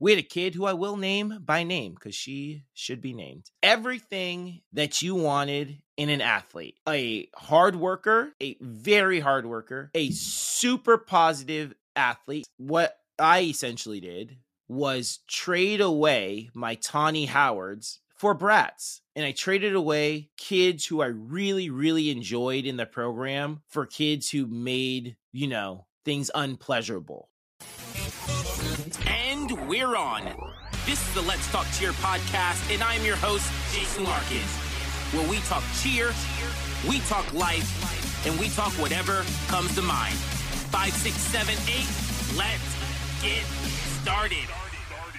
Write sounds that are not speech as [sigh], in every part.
We had a kid who I will name by name because she should be named. Everything that you wanted in an athlete a hard worker, a very hard worker, a super positive athlete. What I essentially did was trade away my Tawny Howards for brats. And I traded away kids who I really, really enjoyed in the program for kids who made, you know, things unpleasurable. We're on. This is the Let's Talk Cheer podcast, and I'm your host, Jason Larkins, where we talk cheer, we talk life, and we talk whatever comes to mind. Five, six, seven, eight, let's get started.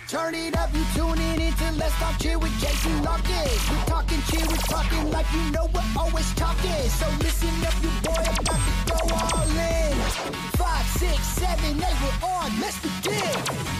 Turn it up, you tuning into Let's Talk Cheer with Jason Larkins. We're talking cheer, we're talking like you know we're always talking. So listen up, you boy, about to go all in. Five, six, seven, eight, we're on. Let's begin.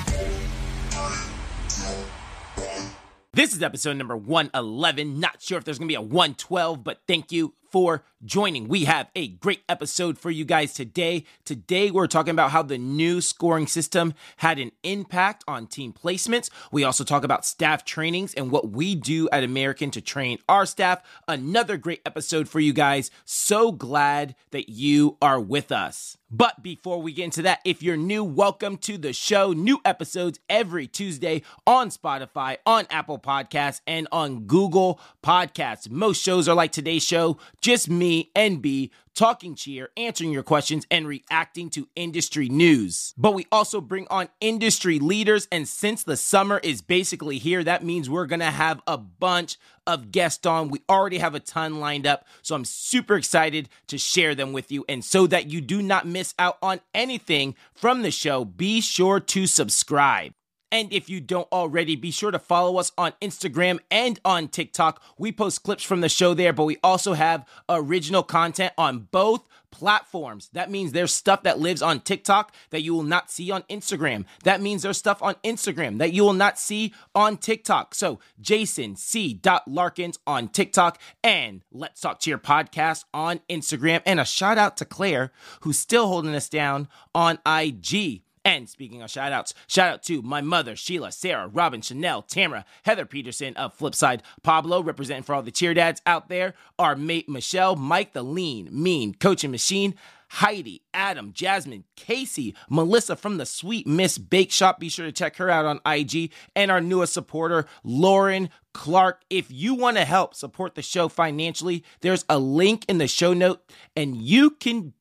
This is episode number 111. Not sure if there's going to be a 112, but thank you for joining. We have a great episode for you guys today. Today, we're talking about how the new scoring system had an impact on team placements. We also talk about staff trainings and what we do at American to train our staff. Another great episode for you guys. So glad that you are with us. But before we get into that, if you're new, welcome to the show. New episodes every Tuesday on Spotify, on Apple Podcasts, and on Google Podcasts. Most shows are like today's show, just me and B talking cheer, answering your questions, and reacting to industry news. But we also bring on industry leaders, and since the summer is basically here, that means we're gonna have a bunch of guests on. We already have a ton lined up, so I'm super excited to share them with you. And so that you do not miss out on anything from the show, be sure to subscribe. And if you don't already, be sure to follow us on Instagram and on TikTok. We post clips from the show there, but we also have original content on both platforms. That means there's stuff that lives on TikTok that you will not see on Instagram. That means there's stuff on Instagram that you will not see on TikTok. So, Jason C. Larkins on TikTok and Let's Talk Cheer podcast on Instagram. And a shout out to Claire, who's still holding us down on IG. And speaking of shout outs, shout out to my mother, Sheila, Sarah, Robin, Chanel, Tamara, Heather Peterson of Flipside, Pablo, representing for all the cheer dads out there, our mate Michelle, Mike the lean, mean coaching machine, Heidi, Adam, Jasmine, Casey, Melissa from the Sweet Miss Bake Shop. Be sure to check her out on IG. And our newest supporter, Lauren Clark. If you want to help support the show financially, there's a link in the show note, and you can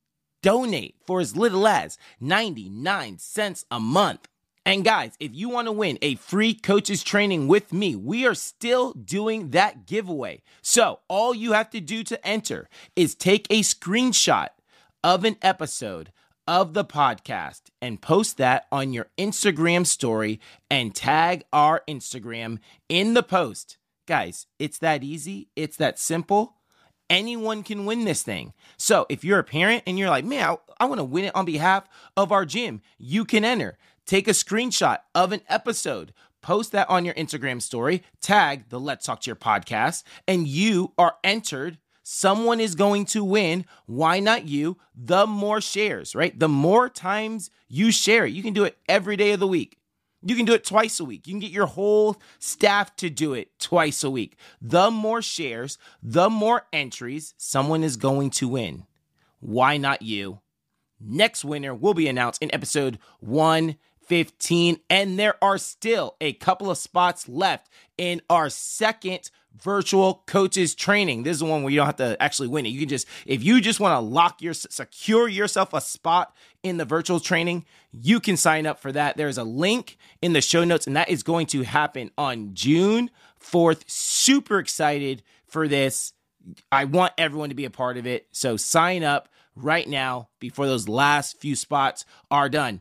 donate for as little as 99 cents a month. And guys, if you want to win a free coaches training with me, we are still doing that giveaway. So, all you have to do to enter is take a screenshot of an episode of the podcast and post that on your Instagram story and tag our Instagram in the post. Guys, it's that easy, it's that simple anyone can win this thing. So if you're a parent and you're like, man, I, I want to win it on behalf of our gym, you can enter. Take a screenshot of an episode, post that on your Instagram story, tag the Let's Talk Cheer podcast, and you are entered. Someone is going to win. Why not you? The more shares, right? The more times you share it, you can do it every day of the week. You can do it twice a week. You can get your whole staff to do it twice a week. The more shares, the more entries, someone is going to win. Why not you? Next winner will be announced in episode 115, and there are still a couple of spots left in our second virtual coaches training. This is the one where you don't have to actually win it. You can just, if you just want to lock your, secure yourself a spot in the virtual training, you can sign up for that. There's a link in the show notes, and that is going to happen on June 4th. Super excited for this. I want everyone to be a part of it. So sign up right now before those last few spots are done.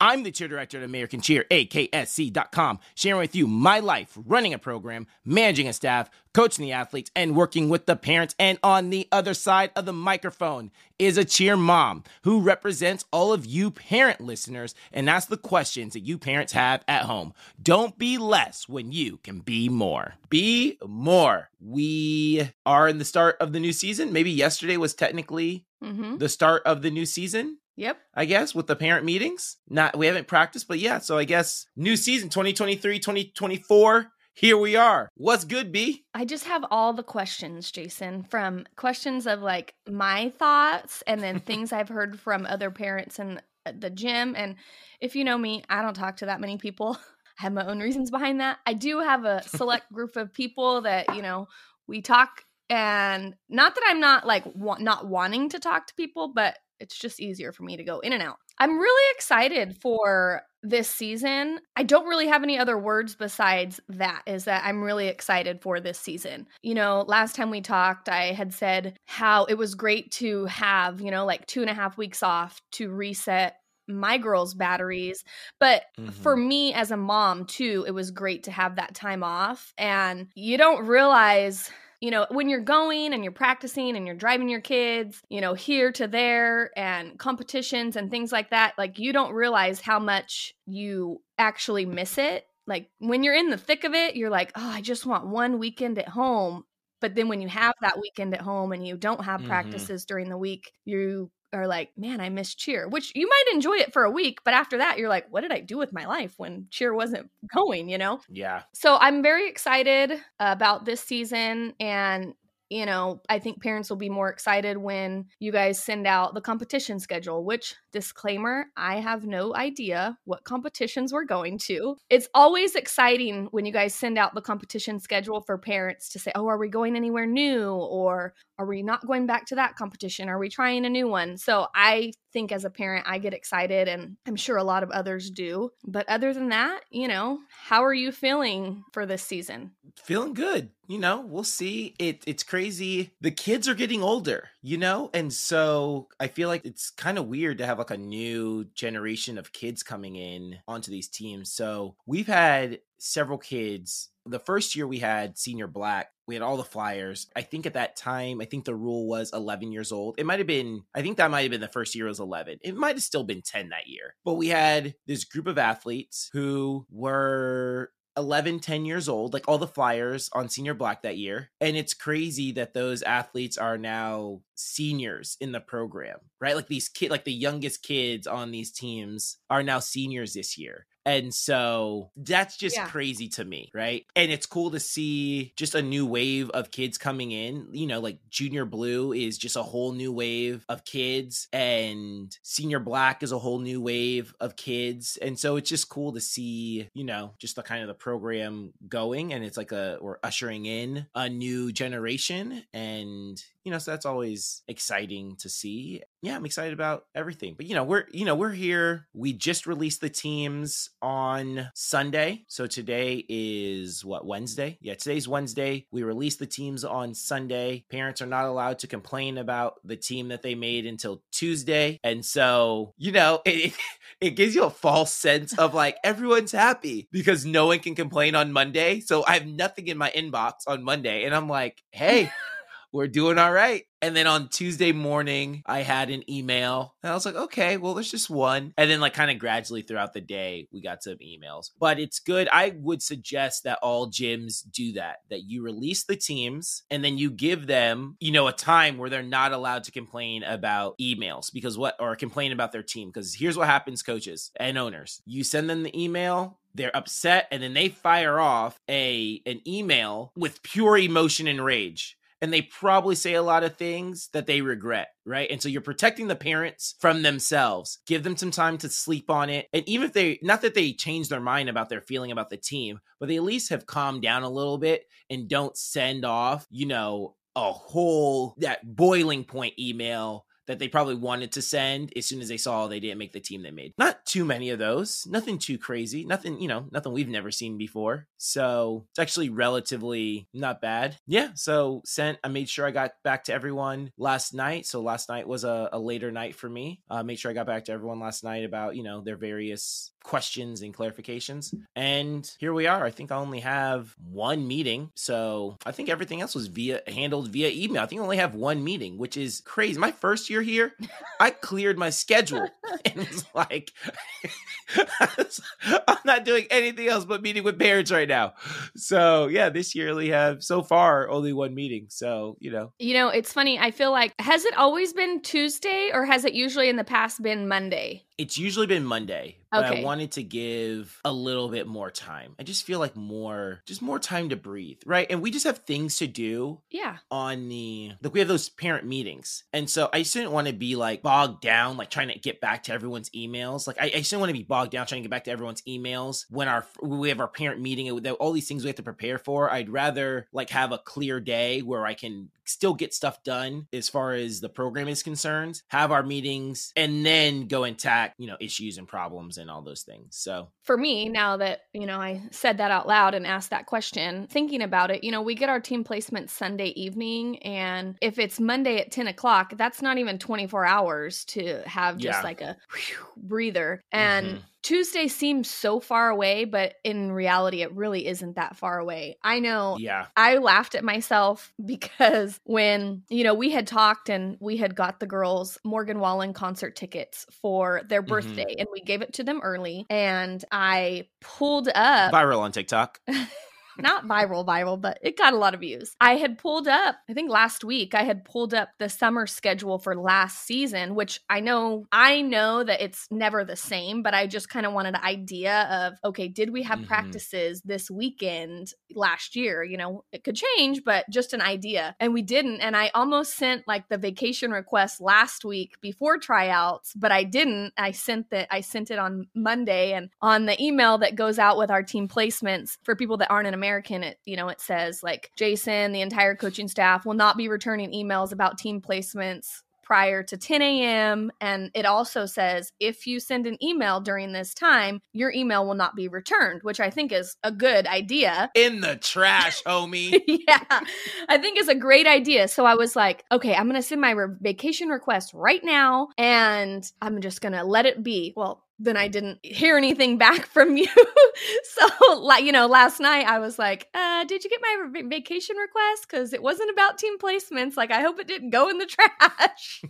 I'm the cheer director at American Cheer, AKSC.com, sharing with you my life running a program, managing a staff, coaching the athletes, and working with the parents. And on the other side of the microphone is a cheer mom who represents all of you parent listeners and asks the questions that you parents have at home. Don't be less when you can be more. Be more. We are in the start of the new season. Maybe yesterday was technically Mm-hmm. the start of the new season. Yep. I guess, with the parent meetings. Not we haven't practiced, but yeah. So I guess new season 2023, 2024. Here we are. What's good, B? I just have all the questions, Jason, from questions of like my thoughts and then [laughs] things I've heard from other parents in uh, the gym. And if you know me, I don't talk to that many people. [laughs] I have my own reasons behind that. I do have a select [laughs] group of people that, you know, we talk and not that I'm not like wa- not wanting to talk to people, but it's just easier for me to go in and out. I'm really excited for this season. I don't really have any other words besides that, is that I'm really excited for this season. You know, last time we talked, I had said how it was great to have, you know, like two and a half weeks off to reset my girls' batteries. But Mm-hmm. for me as a mom, too, it was great to have that time off. And you don't realize you know, when you're going and you're practicing and you're driving your kids, you know, here to there and competitions and things like that, like you don't realize how much you actually miss it. Like when you're in the thick of it, you're like, oh, I just want one weekend at home. But then when you have that weekend at home and you don't have Mhm. practices during the week, you are like, man, I miss cheer, which you might enjoy it for a week. But after that, you're like, what did I do with my life when cheer wasn't going, you know? Yeah. So I'm very excited about this season and you know, I think parents will be more excited when you guys send out the competition schedule, which disclaimer, I have no idea what competitions we're going to. It's always exciting when you guys send out the competition schedule for parents to say, "Oh, are we going anywhere new or are we not going back to that competition? Are we trying a new one?" So, I think as a parent, I get excited and I'm sure a lot of others do. But other than that, you know, how are you feeling for this season? Feeling good you know? We'll see. It it's crazy. The kids are getting older you know? And so i feel like it's kind of weird to have like a new generation of kids coming in onto these teams. So we've had several kids. The first year we had senior black we had all the flyers. I think at that time i think the rule was 11 years old. It might have been i think that might have been the first year was 11 it might have still been 10 that year. But we had this group of athletes who were 11 10 years old like all the flyers on senior black that year and it's crazy that those athletes are now seniors in the program right? Like these kid like the youngest kids on these teams are now seniors this year and so that's just Yeah. crazy to me, right? And it's cool to see just a new wave of kids coming in. You know, like Junior Blue is just a whole new wave of kids, and Senior Black is a whole new wave of kids. And so it's just cool to see, you know, just the kind of the program going. And it's like a, we're ushering in a new generation. And, you know, so that's always exciting to see. Yeah, I'm excited about everything. But you know, we're you know, we're here. We just released the teams on Sunday. So today is what Wednesday? Yeah, today's Wednesday. We released the teams on Sunday. Parents are not allowed to complain about the team that they made until Tuesday. And so, you know, [laughs] it, it gives you a false sense of like everyone's happy because no one can complain on Monday. So I have nothing in my inbox on Monday and I'm like, [laughs] "Hey, we're doing all right. And then on Tuesday morning, I had an email and I was like, okay, well, there's just one. And then, like, kind of gradually throughout the day, we got some emails. But it's good. I would suggest that all gyms do that, that you release the teams and then you give them, you know, a time where they're not allowed to complain about emails because what, or complain about their team. Because here's what happens, coaches and owners you send them the email, they're upset and then they fire off a an email with pure emotion and rage and they probably say a lot of things that they regret, right? And so you're protecting the parents from themselves. Give them some time to sleep on it. And even if they, not that they change their mind about their feeling about the team, but they at least have calmed down a little bit and don't send off, you know, a whole, that boiling point email that they probably wanted to send as soon as they saw they didn't make the team they made. Not too many of those. Nothing too crazy. Nothing, you know, nothing we've never seen before. So it's actually relatively not bad. Yeah. So sent, I made sure I got back to everyone last night. So last night was a, a later night for me. Uh, made sure I got back to everyone last night about, you know, their various questions and clarifications. And here we are. I think I only have one meeting. So I think everything else was via handled via email. I think I only have one meeting, which is crazy. My first year here, I cleared my schedule [laughs] and was like, [laughs] I'm not doing anything else but meeting with parents right now. So yeah, this year we have so far only one meeting. So, you know. You know, it's funny. I feel like, has it always been Tuesday or has it usually in the past been Monday? It's usually been Monday, but Okay. I wanted to give a little bit more time. I just feel like more, just more time to breathe, right? And we just have things to do Yeah. on the like we have those parent meetings and so i just didn't want to be like bogged down like trying to get back to everyone's emails like i, I just didn't want to be bogged down trying to get back to everyone's emails when our we have our parent meeting all these things we have to prepare for i'd rather like have a clear day where i can still get stuff done as far as the program is concerned have our meetings and then go and tack you know issues and problems and all those things so for me now that you know i said that out loud and asked that question thinking about it you know we get our team placement sunday evening and if it's monday at 10 o'clock that's not even 24 hours to have just Yeah. like a whew breather and Mhm. Tuesday seems so far away but in reality it really isn't that far away. I know yeah. I laughed at myself [laughs] because when, you know, we had talked and we had got the girls Morgan Wallen concert tickets for their Mhm. birthday and we gave it to them early and I pulled up viral on tiktok [laughs] not viral viral but it got a lot of views. I had pulled up i think last week i had pulled up the summer schedule for last season which i know i know that it's never the same but i just kind of wanted an idea of okay did we have Mhm. practices this weekend last year? You know it could change but just an idea. And we didn't and i almost sent like the vacation request last week before tryouts but i didn't. I sent that i sent it on monday and on the email that goes out with our team placements for people that aren't an american it you know it says like jason the entire coaching staff will not be returning emails about team placements prior to 10 a.m. And it also says if you send an email during this time, your email will not be returned, which I think is a good idea. in the trash [laughs] homie yeah, I think it's a great idea. So I was like, okay, I'm going to send my re- vacation request right now and I'm just going to let it be. Well, then I didn't hear anything back [laughs] from you. [laughs] so, like, you know, last night I was like, uh, did you get my vacation request? Because it wasn't about team placements. Like, I hope it didn't go in the [laughs] trash.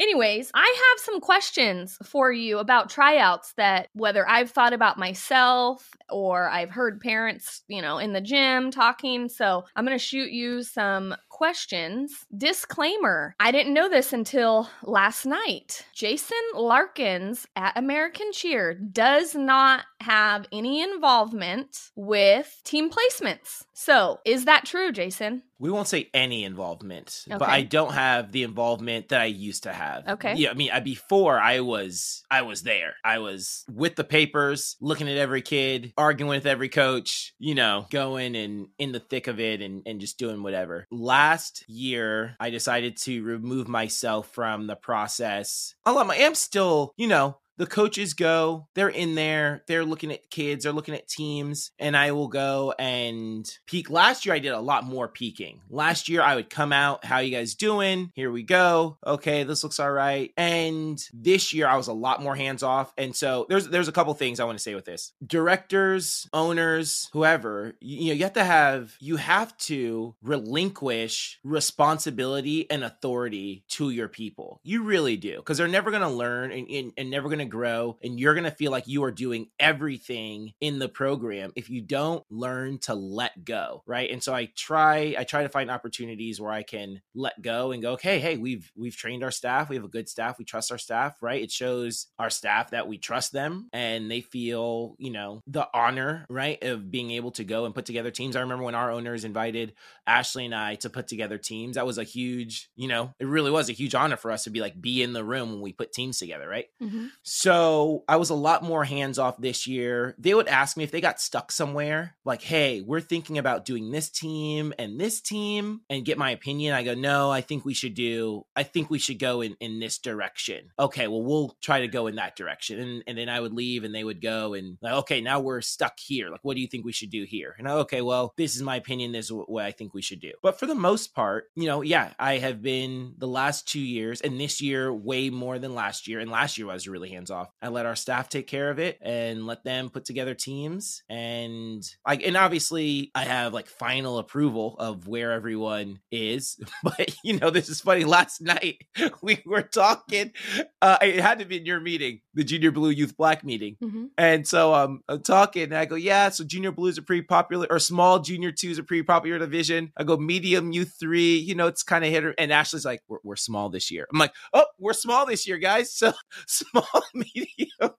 Anyways, I have some questions for you about tryouts that whether I've thought about myself or I've heard parents, you know, in the gym talking. So I'm going to shoot you some questions. Disclaimer I didn't know this until last night. Jason Larkins at American Cheer does not have any involvement with team placements. So is that true, Jason? we won't say any involvement, but I don't have the involvement that I used to have. Okay. Yeah, I mean, I, before I was, I was there. I was with the papers, looking at every kid, arguing with every coach. You know, going and in the thick of it, and and just doing whatever. Last year, I decided to remove myself from the process. I am still, you know, the coaches go, they're in there, they're looking at kids, they're looking at teams, and I will go and peek. Last year, I did a lot more peeking. Last year, I would come out, how you guys doing? Here we go. Okay, this looks all right. And this year, I was a lot more hands off. And so there's there's a couple things I want to say with this. Directors, owners, whoever, you, you know, you have to have you have to relinquish responsibility and authority to your people. You really do, because they're never going to learn and, and, and never going to grow. And you're going to feel like you are doing everything in the program if you don't learn to let go. Right. And so I try, I try to find opportunities where I can let go and go, okay, hey, we've, we've trained our staff. We have a good staff. We trust our staff. Right. It shows our staff that we trust them and they feel, you know, the honor, right, of being able to go and put together teams. I remember when our owners invited Ashley and I to put together teams. That was a huge, you know, it really was a huge honor for us to be like be in the room when we put teams together, right? Mm-hmm. So I was a lot more hands off this year. They would ask me if they got stuck somewhere, like, hey, we're thinking about doing this team and this team and get my opinion. I go, no, I think we should do, I think we should go in, in this direction. Okay, well, we'll try to go in that direction. And, and then I would leave and they would go and like, okay, now we're stuck here. Like, what do you think we should do here? And I, okay, well, this is my opinion. This is what I think we should do. But for the most part, you know, yeah, I have been the last two years and this year way more than last year. And last year I was really hands hands off. I let our staff take care of it and let them put together teams. And like, and obviously, I have like final approval of where everyone is. [laughs] But you know, this is funny. Last night [laughs] we were talking. Uh, it had to be in your meeting, the Junior Blue Youth Black meeting. Mm-hmm. And so um, I'm talking, and I go, yeah. So Junior Blue is a pretty popular, or small Junior Two is a pretty popular division. I go medium Youth Three. You know, it's kind of hit. Or, and Ashley's like, we're, we're small this year. I'm like, oh, we're small this year, guys. [laughs] So small, [laughs] medium,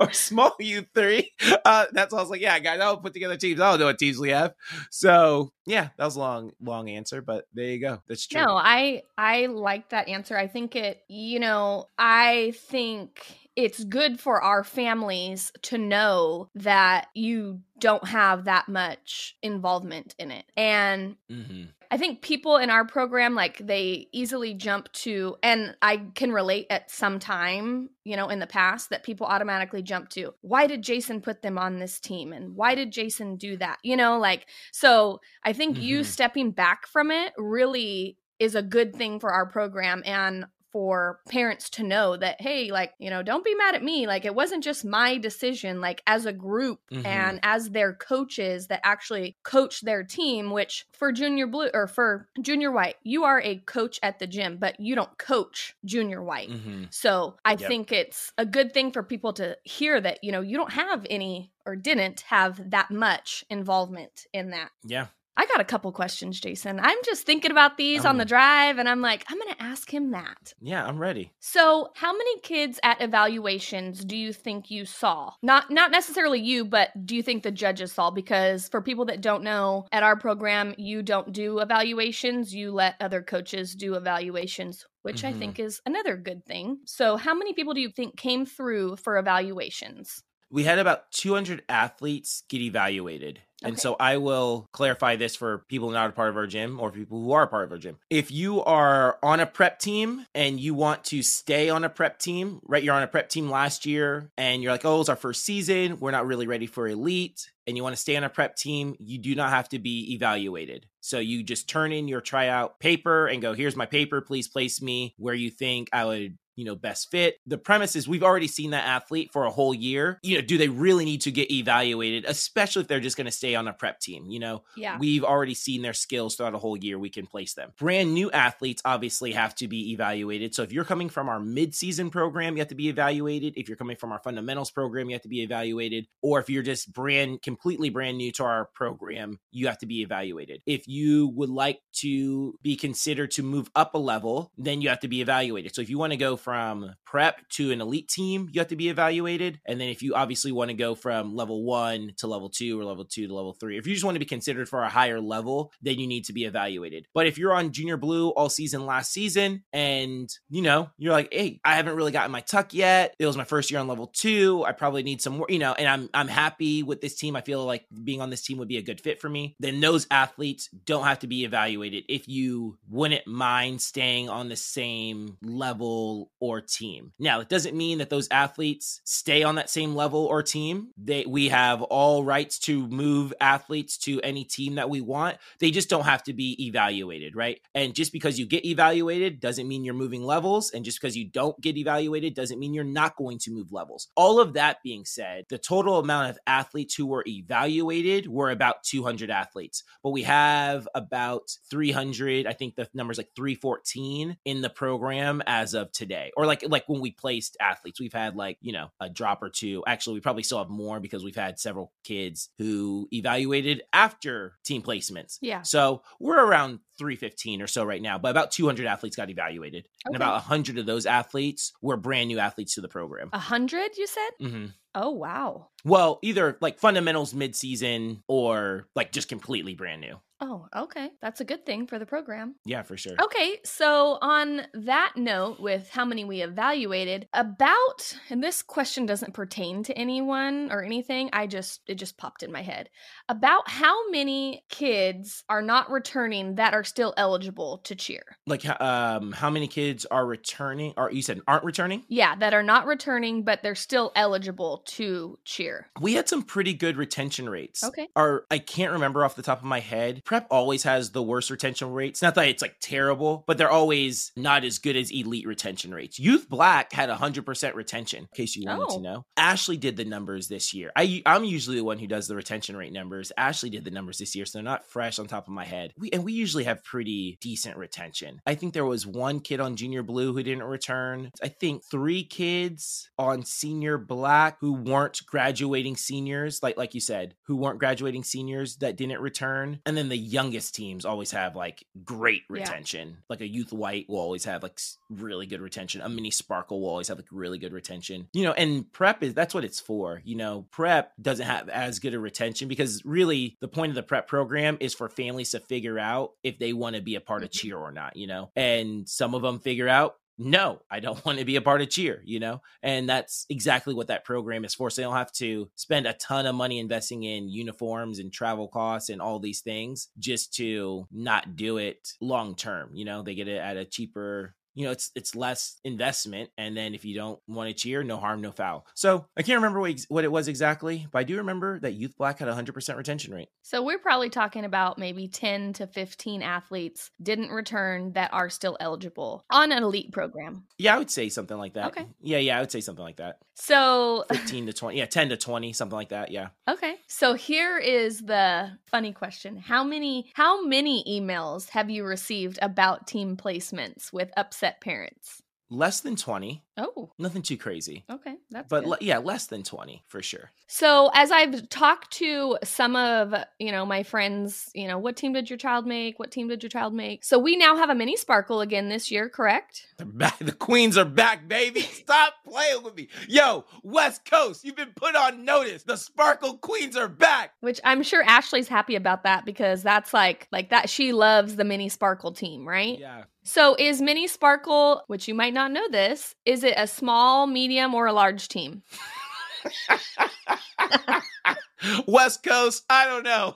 or small Youth Three. Uh, that's all I was like, yeah, guys. I'll put together teams. I don't know what teams we have. So yeah, that was a long, long answer, but there you go. That's true. No, I I like that answer. I think it, you know, I think it's good for our families to know that you don't have that much involvement in it. And hmm I think people in our program, like they easily jump to, and I can relate at some time, you know, in the past that people automatically jump to, why did Jason put them on this team? And why did Jason do that? You know, like, so I think you Mhm. stepping back from it really is a good thing for our program and for parents to know that hey like you know don't be mad at me like it wasn't just my decision like as a group Mhm. and as their coaches that actually coach their team which for junior blue or for junior white you are a coach at the gym but you don't coach junior white hmm so I Yep. think it's a good thing for people to hear that, you know, you don't have any or didn't have that much involvement in that. Yeah. I got a couple questions, Jason. I'm just thinking about these on the Um, drive and I'm like, I'm going to ask him that. Yeah, I'm ready. So, how many kids at evaluations do you think you saw? Not not necessarily you, but do you think the judges saw because for people that don't know, at our program you don't do evaluations, you let other coaches do evaluations, which I Mhm. think is another good thing. So, how many people do you think came through for evaluations? We had about 200 athletes get evaluated. And so I will clarify this for people not a part of our gym or people who are a part of our gym. If you are on a prep team and you want to stay on a prep team, right? You're on a prep team last year and you're like, oh, it's our first season. We're not really ready for elite. And you want to stay on a prep team, you do not have to be evaluated. So you just turn in your tryout paper and go, here's my paper. Please place me where you think I would you know best fit. The premise is we've already seen that athlete for a whole year. You know do they really need to get evaluated especially if they're just going to stay on a prep team? You know Yeah. we've already seen their skills throughout a whole year. We can place them. Brand new athletes obviously have to be evaluated. So if you're coming from our mid-season program you have to be evaluated. If you're coming from our fundamentals program you have to be evaluated. Or if you're just brand completely brand new to our program you have to be evaluated. If you would like to be considered to move up a level then you have to be evaluated. So if you want to go from prep to an elite team you have to be evaluated. And then if you obviously want to go from level one to level two or level two to level three if you just want to be considered for a higher level then you need to be evaluated. But if you're on junior blue all season last season and you know you're like hey i haven't really gotten my tuck yet. It was my first year on level two. I probably need some more you know and i'm i'm happy with this team. I feel like being on this team would be a good fit for me. Then those athletes don't have to be evaluated if you wouldn't mind staying on the same level or team. Now it doesn't mean that those athletes stay on that same level or team. They we have all rights to move athletes to any team that we want. They just don't have to be evaluated right? And just because you get evaluated doesn't mean you're moving levels and just because you don't get evaluated doesn't mean you're not going to move levels. All of that being said the total amount of athletes who were evaluated were about 200 athletes but we have about 300 i think the number's like 314 in the program as of today or like like when we placed athletes we've had like you know a drop or two actually we probably still have more because we've had several kids who evaluated after team placements Yeah. so we're around 315 or so right now, but about 200 athletes got evaluated. And Okay. about 100 of those athletes were brand new athletes to the program. A hundred, you said? mm-hmm. Oh wow. Well, either like fundamentals mid-season or like just completely brand new. Oh, okay. That's a good thing for the program. Yeah, for sure. Okay, so on that note, with how many we evaluated, about, and this question doesn't pertain to anyone or anything, I just, it just popped in my head. About how many kids are not returning that are still eligible to cheer? Like um how many kids are returning or you said aren't returning? Yeah, that are not returning, but they're still eligible to cheer? We had some pretty good retention rates. Okay. Our I can't remember off the top of my head. Prep always has the worst retention rates. Not that it's like terrible, but they're always not as good as elite retention rates. Youth Black had 100% retention, in case you wanted Oh. to know. Ashley did the numbers this year. I I'm usually the one who does the retention rate numbers. Ashley did the numbers this year, so they're not fresh on top of my head. We and we usually have pretty decent retention. I think there was one kid on Junior Blue who didn't return. I think three kids on Senior Black who weren't graduating seniors, like like you said, who weren't graduating seniors that didn't return. And then the youngest teams always have like great Yeah. retention. Like a Youth White will always have like really good retention. A Mini Sparkle will always have like really good retention. You know, and prep is that's what it's for. You know, prep doesn't have as good a retention because really the point of the prep program is for families to figure out if they want to be a part of mm-hmm. cheer or not, you know. And some of them figure out no, I don't [laughs] want to be a part of cheer, you know? And that's exactly what that program is for. So they don't have to spend a ton of money investing in uniforms and travel costs and all these things just to not do it long term. You know, they get it at a cheaper you know it's it's less investment and then if you don't want to cheer no harm no foul so i can't remember what, ex- what it was exactly but i do remember that youth black had a 100% retention rate So we're probably talking about maybe 10 to 15 athletes didn't return that are still eligible on an elite program. yeah i would say something like that Okay. yeah yeah i would say something like that So [laughs] 15 to 20 yeah 10 to 20 something like that yeah Okay. So here is the funny question. How many how many emails have you received about team placements with upset parents? less than 20 Oh, nothing too crazy okay. That's but le- yeah less than 20 for sure So, as I've talked to some of, you know, my friends, you know, what team did your child make? What team did your child make? So, we now have a mini sparkle again this year, correct? They're back. The queens are back, baby. Stop playing with me. Yo, West Coast, you've been put on notice. The Sparkle Queens are back. Which I'm sure Ashley's happy about that because that's like like that she loves the mini sparkle team, right? Yeah. So, is mini sparkle, which you might not know this, is it a small, medium or a large team? [laughs] West Coast, I don't know.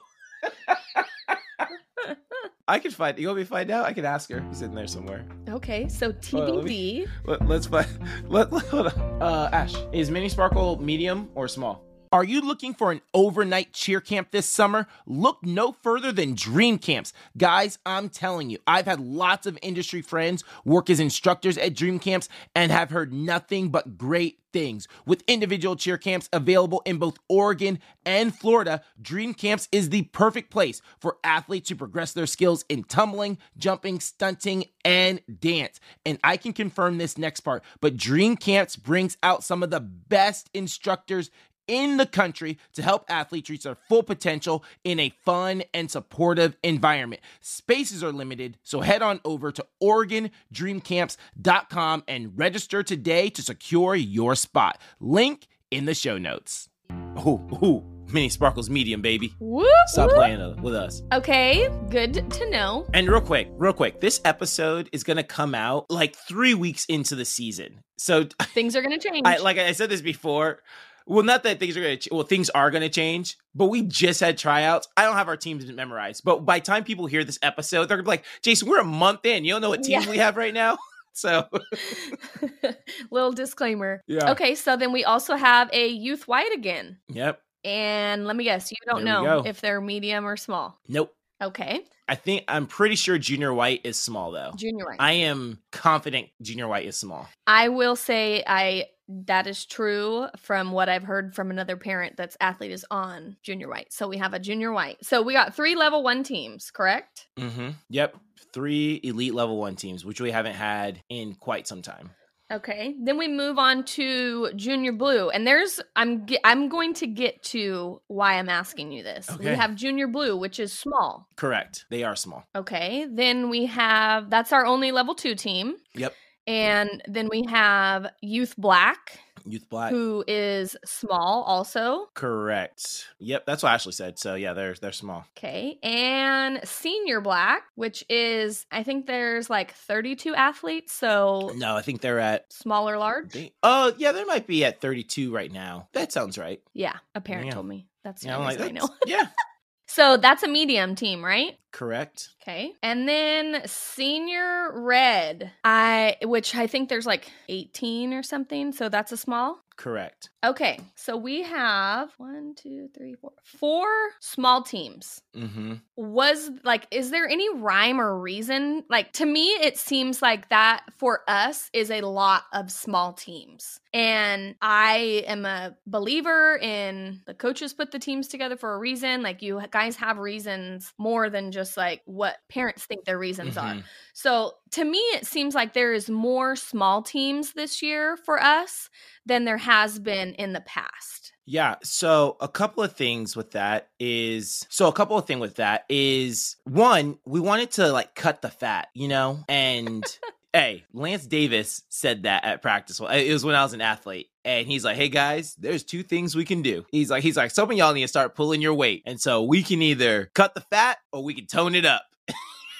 I can find. You want me to find out? I can ask her. She's in there somewhere. Okay, so TBD. Let, let's find. Let, [laughs] let- hold on. Uh, Ash, is Mini Sparkle medium or small? Are you looking for an overnight cheer camp this summer? Look no further than Dream Camps. Guys, I'm telling you, I've had lots of industry friends work as instructors at Dream Camps and have heard nothing but great things. With individual cheer camps available in both Oregon and Florida, Dream Camps is the perfect place for athletes to progress their skills in tumbling, jumping, stunting, and dance. And I can confirm this next part, but Dream Camps brings out some of the best instructors in the country to help athletes reach their full potential in a fun and supportive environment. Spaces are limited, so head on over to OregonDreamCamps.com and register today to secure your spot. Link in the show notes. Ooh, ooh, mini sparkles medium, baby. Whoop, Stop whoop. playing with us. Okay, good to know. And real quick, real quick, this episode is gonna come out like three weeks into the season. So [laughs] Things are going to change. I like I said this before. Well, not that things are gonna. Ch- well, things are gonna change, but we just had tryouts. I don't have our teams memorized, but by the time people hear this episode, they're gonna be like, "Jason, we're a month in. You don't know what teams Yeah. we have right now." [laughs] So [laughs] Little disclaimer. yeah, Okay, so then we also have a youth white again. yep, And let me guess, you don't There know if they're medium or small. nope. Okay, I think I'm pretty sure Junior White is small though. junior white. I am confident Junior White is small. I will say I that is true from what I've heard from another parent that's athlete is on junior white. So we have a junior white. So we got three level one teams, correct? Mm-hmm. Yep, three elite level one teams, which we haven't had in quite some time. Okay. Then we move on to junior blue, and there's I'm I'm going to get to why I'm asking you this. We have junior blue, which is small. Correct. They are small. Okay. Then we have that's our only level two team, Yep. And then we have youth black, Youth Black. who is small also. Correct. Yep, that's what Ashley said. So yeah, they're they're small. Okay. And senior black, which is, I think there's like 32 athletes. So No, I think they're at. small or large? Oh yeah, they might be at 32 right now. That sounds right. Yeah. A parent Yeah. told me. That's Yeah, like I know. yeah, [laughs] So that's a medium team, right? correct. Okay. And then senior red, I which I think there's like 18 or something. So that's a small. Correct. Okay, so we have one, two, three, four, four small teams. Mm-hmm. Was like, is there any rhyme or reason? Like, to me, it seems like that for us is a lot of small teams. And I am a believer in the coaches put the teams together for a reason. Like, you guys have reasons more than just like what parents think their reasons are. So to me, it seems like there is more small teams this year for us than there has been in the past. Yeah. So a couple of things with that is so a couple of things with that is one, we wanted to like cut the fat, you know? And [laughs] hey, Lance Davis said that at practice. Well, It was when I was an athlete. And he's like, hey guys, there's two things we can do. He's like, he's like, some of y'all need to start pulling your weight. And so we can either cut the fat or we can tone it up.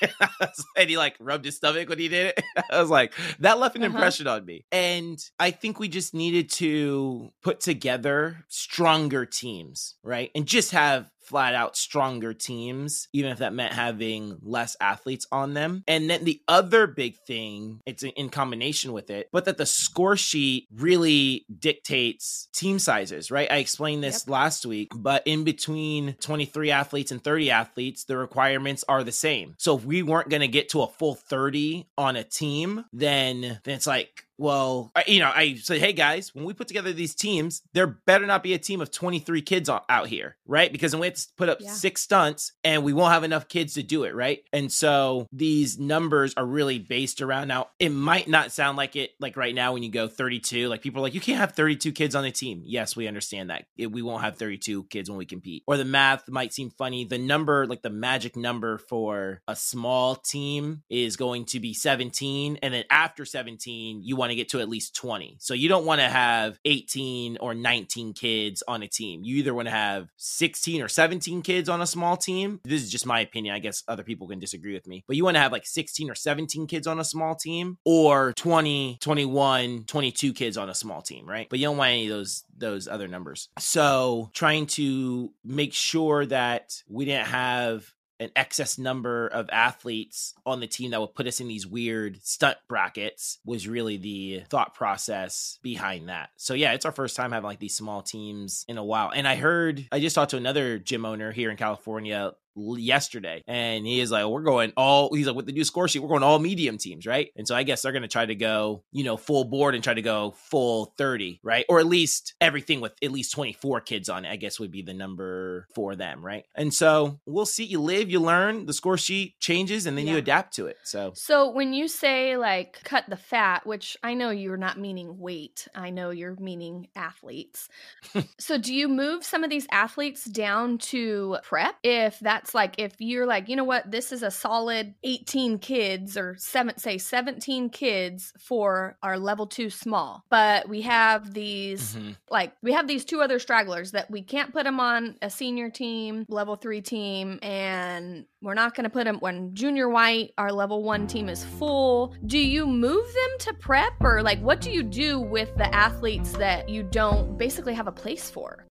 [laughs] and he like rubbed his stomach when he did it. [laughs] I was like, that left an Uh-huh. impression on me. And I think we just needed to put together stronger teams, right? And just have flat out stronger teams, even if that meant having less athletes on them. And then the other big thing, it's in combination with it, but that the score sheet really dictates team sizes, right? I explained this last week, but in between 23 athletes and 30 athletes, the requirements are the same. So if we weren't going to get to a full 30 on a team, then, then it's like, well, I, you know, I said, hey guys, when we put together these teams, there better not be a team of 23 kids out here, right? Because then we have to put up Yeah. six stunts and we won't have enough kids to do it, right? And so these numbers are really based around now. It might not sound like it, like right now when you go 32, like people are like, you can't have 32 kids on a team. Yes, we understand that. It- we won't have 32 kids when we compete. Or the math might seem funny. The number, like the magic number for a small team is going to be 17. And then after 17, you to get to at least 20. So you don't want to have 18 or 19 kids on a team. You either want to have 16 or 17 kids on a small team. This is just my opinion. I guess other people can disagree with me. But you want to have like 16 or 17 kids on a small team or 20, 21, 22 kids on a small team, right? But you don't want any of those those other numbers. So trying to make sure that we didn't have an excess number of athletes on the team that would put us in these weird stunt brackets was really the thought process behind that. So yeah, it's our first time having like these small teams in a while. And I heard I just talked to another gym owner here in California yesterday and he is like we're going all he's like with the new score sheet we're going all medium teams right? And so i guess they're going to try to go you know full board and try to go full 30 right? Or at least everything with at least 24 kids on it i guess would be the number for them right? And so we'll see. You live you learn the score sheet changes and then you adapt to it so. So when you say like cut the fat, which I know you're not meaning weight, I know you're meaning athletes. [laughs] so do you move some of these athletes down to prep if that's like if you're like, you know what, this is a solid 18 kids or seven say 17 kids for our level 2 small. But we have these mhm. like we have these two other stragglers that we can't put them on a senior team level three team and we're not going to put them when junior white our level one team is full do you move them to prep or like what do you do with the athletes that you don't basically have a place for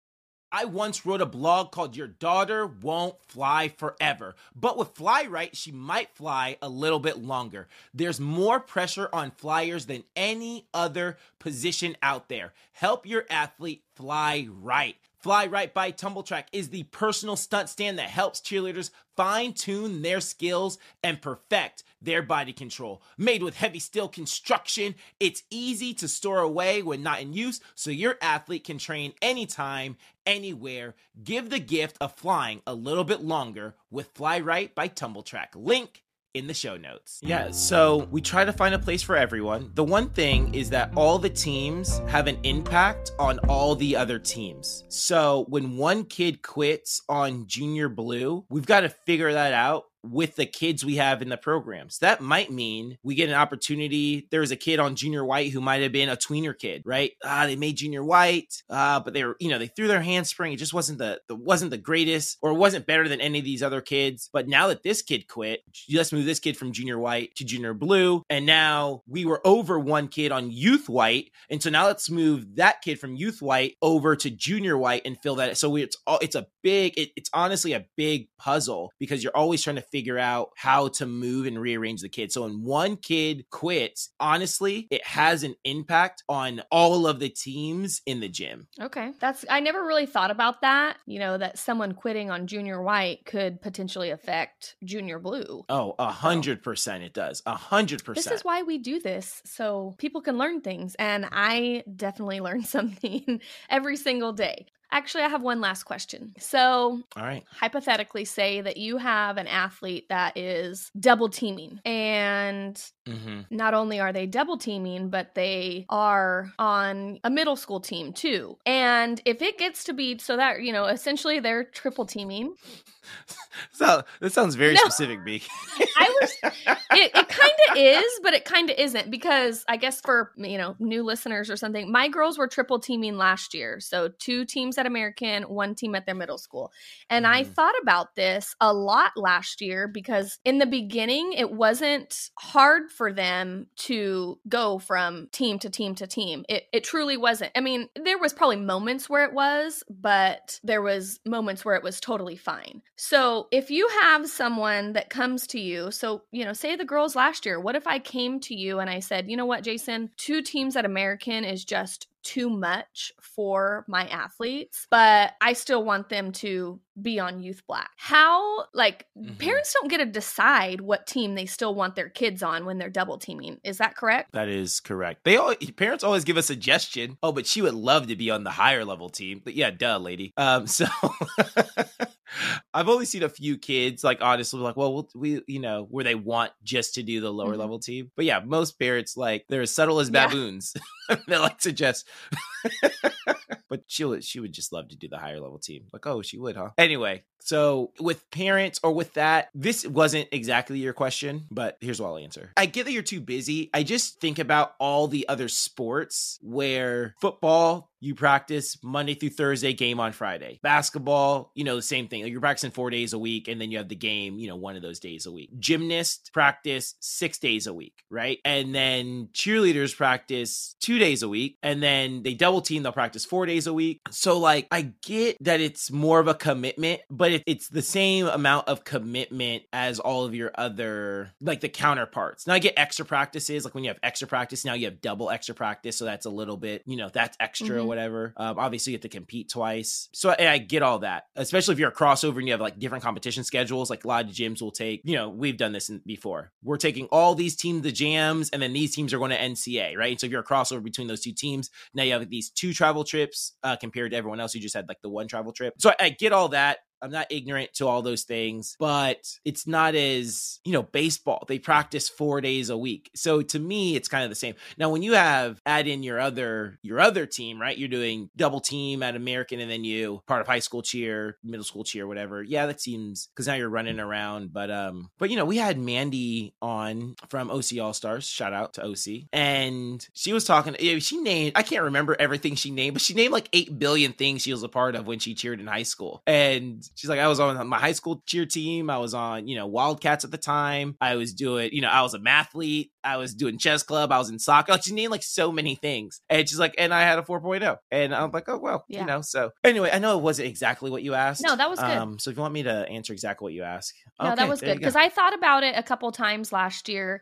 I once wrote a blog called Your Daughter Won't Fly Forever. But with Fly Right, she might fly a little bit longer. There's more pressure on flyers than any other position out there. Help your athlete fly right. Fly Right by Tumbl Trak is the personal stunt stand that helps cheerleaders fine tune their skills and perfect their body control. Made with heavy steel construction, it's easy to store away when not in use, so your athlete can train anytime, anywhere. Give the gift of flying a little bit longer with Fly Right by Tumbl Trak. Link in the show notes. Yeah, so we try to find a place for everyone. The one thing is that all the teams have an impact on all the other teams. So when one kid quits on Junior Blue, we've got to figure that out with the kids we have in the programs. That might mean we get an opportunity. There was a kid on junior white who might have been a tweener kid, right? Ah, they made junior white, uh, but they were, you know, they threw their handspring. It just wasn't the, the wasn't the greatest or wasn't better than any of these other kids. But now that this kid quit, let's move this kid from junior white to junior blue. And now we were over one kid on youth white. And so now let's move that kid from youth white over to junior white and fill that. So it's all, it's a big, it, it's honestly a big puzzle because you're always trying to figure out how to move and rearrange the kids. So when one kid quits, honestly, it has an impact on all of the teams in the gym. Okay. That's I never really thought about that, you know, that someone quitting on junior white could potentially affect junior blue. Oh, a hundred percent it does. A hundred percent. This is why we do this so people can learn things and I definitely [laughs] learn something every single day. Actually, I have one last question. So, all right. Hypothetically, say that you have an athlete that is double teaming, and mm-hmm. not only are they double teaming, but they are on a middle school team too. And if it gets to be so that, you know, essentially they're triple teaming, [laughs] so that sounds very no. specific, B. [laughs] I was. It, it kind of is, but it kind of isn't because I guess for you know new listeners or something, my girls were triple teaming last year. So two teams at American, one team at their middle school, and mm-hmm. I thought about this a lot last year because in the beginning it wasn't hard for them to go from team to team to team. It it truly wasn't. I mean, there was probably moments where it was, but there was moments where it was totally fine. So if you have someone that comes to you, so, you know, say the girls last year, what if I came to you and I said, you know what, Jason, two teams at American is just too much for my athletes, but I still want them to be on Youth Black. How, like, mm-hmm. parents don't get to decide what team they still want their kids on when they're double teaming. Is that correct? That is correct. They all parents always give a suggestion. Oh, but she would love to be on the higher level team. But yeah, duh, lady. Um, so [laughs] I've only seen a few kids like honestly like, well, we you know where they want just to do the lower mm-hmm. level team. But yeah, most parents like they're as subtle as baboons. Yeah. [laughs] they like suggest. But she would she would just love to do the higher level team. Like, oh, she would, huh? Anyway, so with parents or with that, this wasn't exactly your question, but here's what I'll answer. I get that you're too busy. I just think about all the other sports where football, you practice Monday through Thursday, game on Friday. Basketball, you know, the same thing. Like you're practicing four days a week, and then you have the game, you know, one of those days a week. Gymnast practice six days a week, right? And then cheerleaders practice two days a week, and then they double team, they'll practice four days a week. So, like, I get that it's more of a commitment, but it, it's the same amount of commitment as all of your other, like the counterparts. Now, I get extra practices, like when you have extra practice, now you have double extra practice. So that's a little bit, you know, that's extra mm-hmm whatever. Um, obviously, you have to compete twice. So I, I get all that, especially if you're a crossover and you have like different competition schedules. Like a lot of gyms will take, you know, we've done this in, before. We're taking all these teams the jams, and then these teams are going to NCA, right? so if you're a crossover between those two teams, now you have these two travel trips uh, compared to everyone else who just had like the one travel trip. So I, I get all that. I'm not ignorant to all those things, but it's not as, you know, baseball. They practice 4 days a week. So to me, it's kind of the same. Now when you have add in your other your other team, right? You're doing double team at American and then you part of high school cheer, middle school cheer, whatever. Yeah, that seems cuz now you're running around, but um but you know, we had Mandy on from OC All Stars. Shout out to OC. And she was talking she named I can't remember everything she named, but she named like 8 billion things she was a part of when she cheered in high school. And she's like, I was on my high school cheer team. I was on, you know, Wildcats at the time. I was doing, you know, I was a mathlete. I was doing chess club. I was in soccer. Like she named like so many things. And she's like, and I had a 4.0. And I'm like, oh, well, yeah. you know, so anyway, I know it wasn't exactly what you asked. No, that was good. Um, so if you want me to answer exactly what you ask. No, okay, that was good. Because I thought about it a couple times last year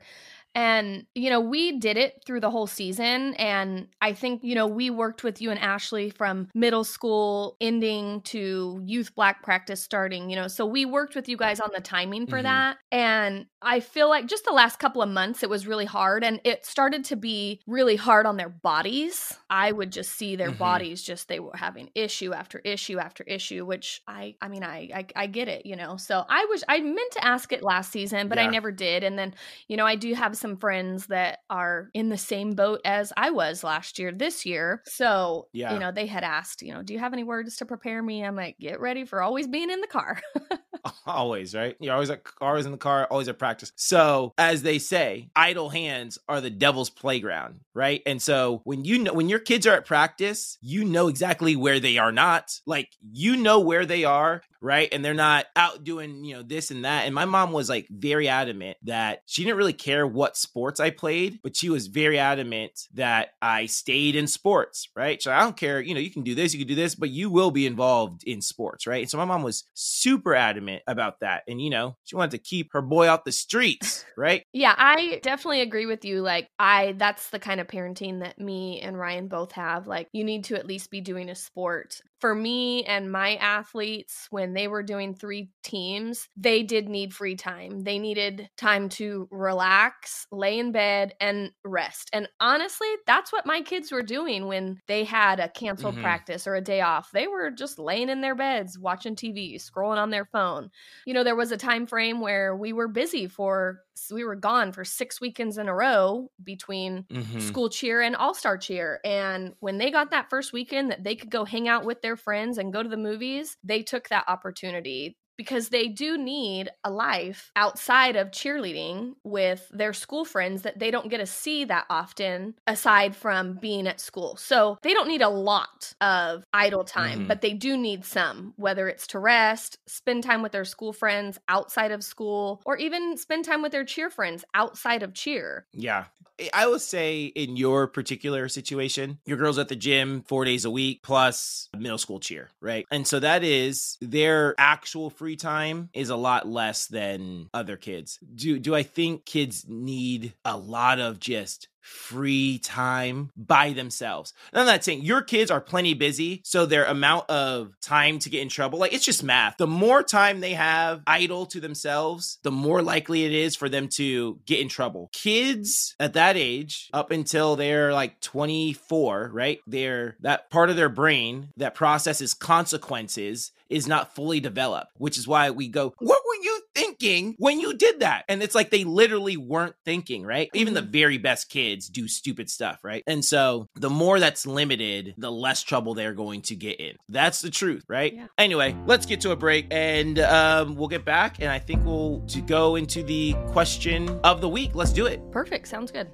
and, you know, we did it through the whole season. And I think, you know, we worked with you and Ashley from middle school ending to youth black practice starting, you know, so we worked with you guys on the timing for mm-hmm. that. And I feel like just the last couple of months, it was really hard. And it started to be really hard on their bodies. I would just see their mm-hmm. bodies just, they were having issue after issue after issue, which I, I mean, I, I, I get it, you know. So I was, I meant to ask it last season, but yeah. I never did. And then, you know, I do have some friends that are in the same boat as I was last year, this year. So, yeah. you know, they had asked, you know, do you have any words to prepare me? I'm like, get ready for always being in the car. [laughs] [laughs] always, right? You're always at, always in the car, always at practice. So, as they say, idle hands are the devil's playground, right? And so, when you know when your kids are at practice, you know exactly where they are not. Like, you know where they are right? And they're not out doing, you know, this and that. And my mom was like very adamant that she didn't really care what sports I played, but she was very adamant that I stayed in sports, right? So I don't care, you know, you can do this, you can do this, but you will be involved in sports, right? And so my mom was super adamant about that. And, you know, she wanted to keep her boy off the streets, [laughs] right? Yeah, I definitely agree with you. Like, I, that's the kind of parenting that me and Ryan both have. Like, you need to at least be doing a sport for me and my athletes, when they were doing three teams, they did need free time. They needed time to relax, lay in bed, and rest. And honestly, that's what my kids were doing when they had a canceled mm-hmm. practice or a day off. They were just laying in their beds, watching TV, scrolling on their phone. You know, there was a time frame where we were busy for we were gone for six weekends in a row between mm-hmm. school cheer and all star cheer. And when they got that first weekend that they could go hang out with their friends and go to the movies, they took that opportunity because they do need a life outside of cheerleading with their school friends that they don't get to see that often aside from being at school. So they don't need a lot of idle time, mm-hmm. but they do need some, whether it's to rest, spend time with their school friends outside of school, or even spend time with their cheer friends outside of cheer. Yeah. I will say in your particular situation, your girls at the gym four days a week plus middle school cheer, right? And so that is their actual free time is a lot less than other kids. Do do I think kids need a lot of just free time by themselves. And I'm not saying your kids are plenty busy, so their amount of time to get in trouble, like it's just math. The more time they have idle to themselves, the more likely it is for them to get in trouble. Kids at that age, up until they're like 24, right? They're that part of their brain that processes consequences is not fully developed, which is why we go, What were you thinking when you did that? And it's like they literally weren't thinking, right? Even the mm-hmm. very best kids do stupid stuff, right? And so the more that's limited, the less trouble they're going to get in. That's the truth, right? Yeah. Anyway, let's get to a break and um, we'll get back. And I think we'll to go into the question of the week. Let's do it. Perfect. Sounds good.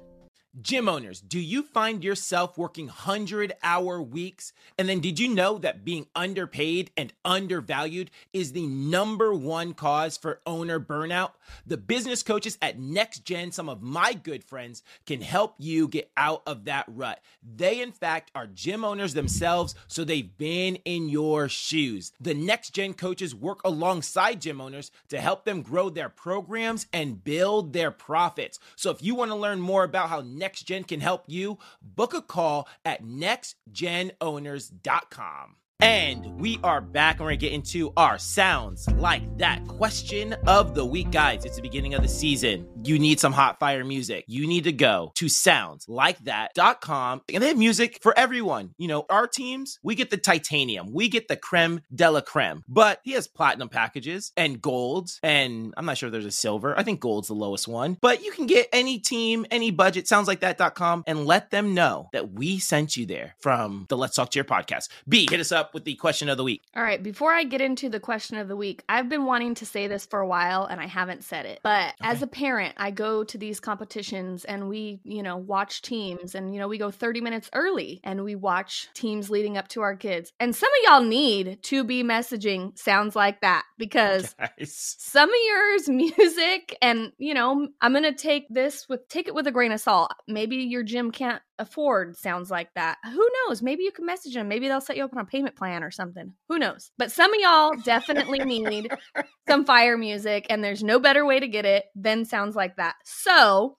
Gym owners, do you find yourself working 100 hour weeks? And then did you know that being underpaid and undervalued is the number one cause for owner burnout? The business coaches at Next Gen, some of my good friends, can help you get out of that rut. They, in fact, are gym owners themselves, so they've been in your shoes. The Next Gen coaches work alongside gym owners to help them grow their programs and build their profits. So if you want to learn more about how NextGen can help you, book a call at nextgenowners.com. And we are back and we're gonna get into our sounds like that question of the week. Guys, it's the beginning of the season. You need some hot fire music. You need to go to soundslikethat.com and they have music for everyone. You know, our teams, we get the titanium, we get the creme de la creme, but he has platinum packages and golds. And I'm not sure if there's a silver. I think gold's the lowest one, but you can get any team, any budget, soundslikethat.com and let them know that we sent you there from the Let's Talk Cheer podcast. B, hit us up with the question of the week. All right. Before I get into the question of the week, I've been wanting to say this for a while and I haven't said it. But okay. as a parent, I go to these competitions and we, you know, watch teams and, you know, we go 30 minutes early and we watch teams leading up to our kids. And some of y'all need to be messaging sounds like that because Guys. some of yours [laughs] music and, you know, I'm going to take this with, take it with a grain of salt. Maybe your gym can't afford sounds like that. Who knows? Maybe you can message them. Maybe they'll set you up on a payment plan or something. Who knows? But some of y'all definitely need [laughs] some fire music, and there's no better way to get it than sounds like that. So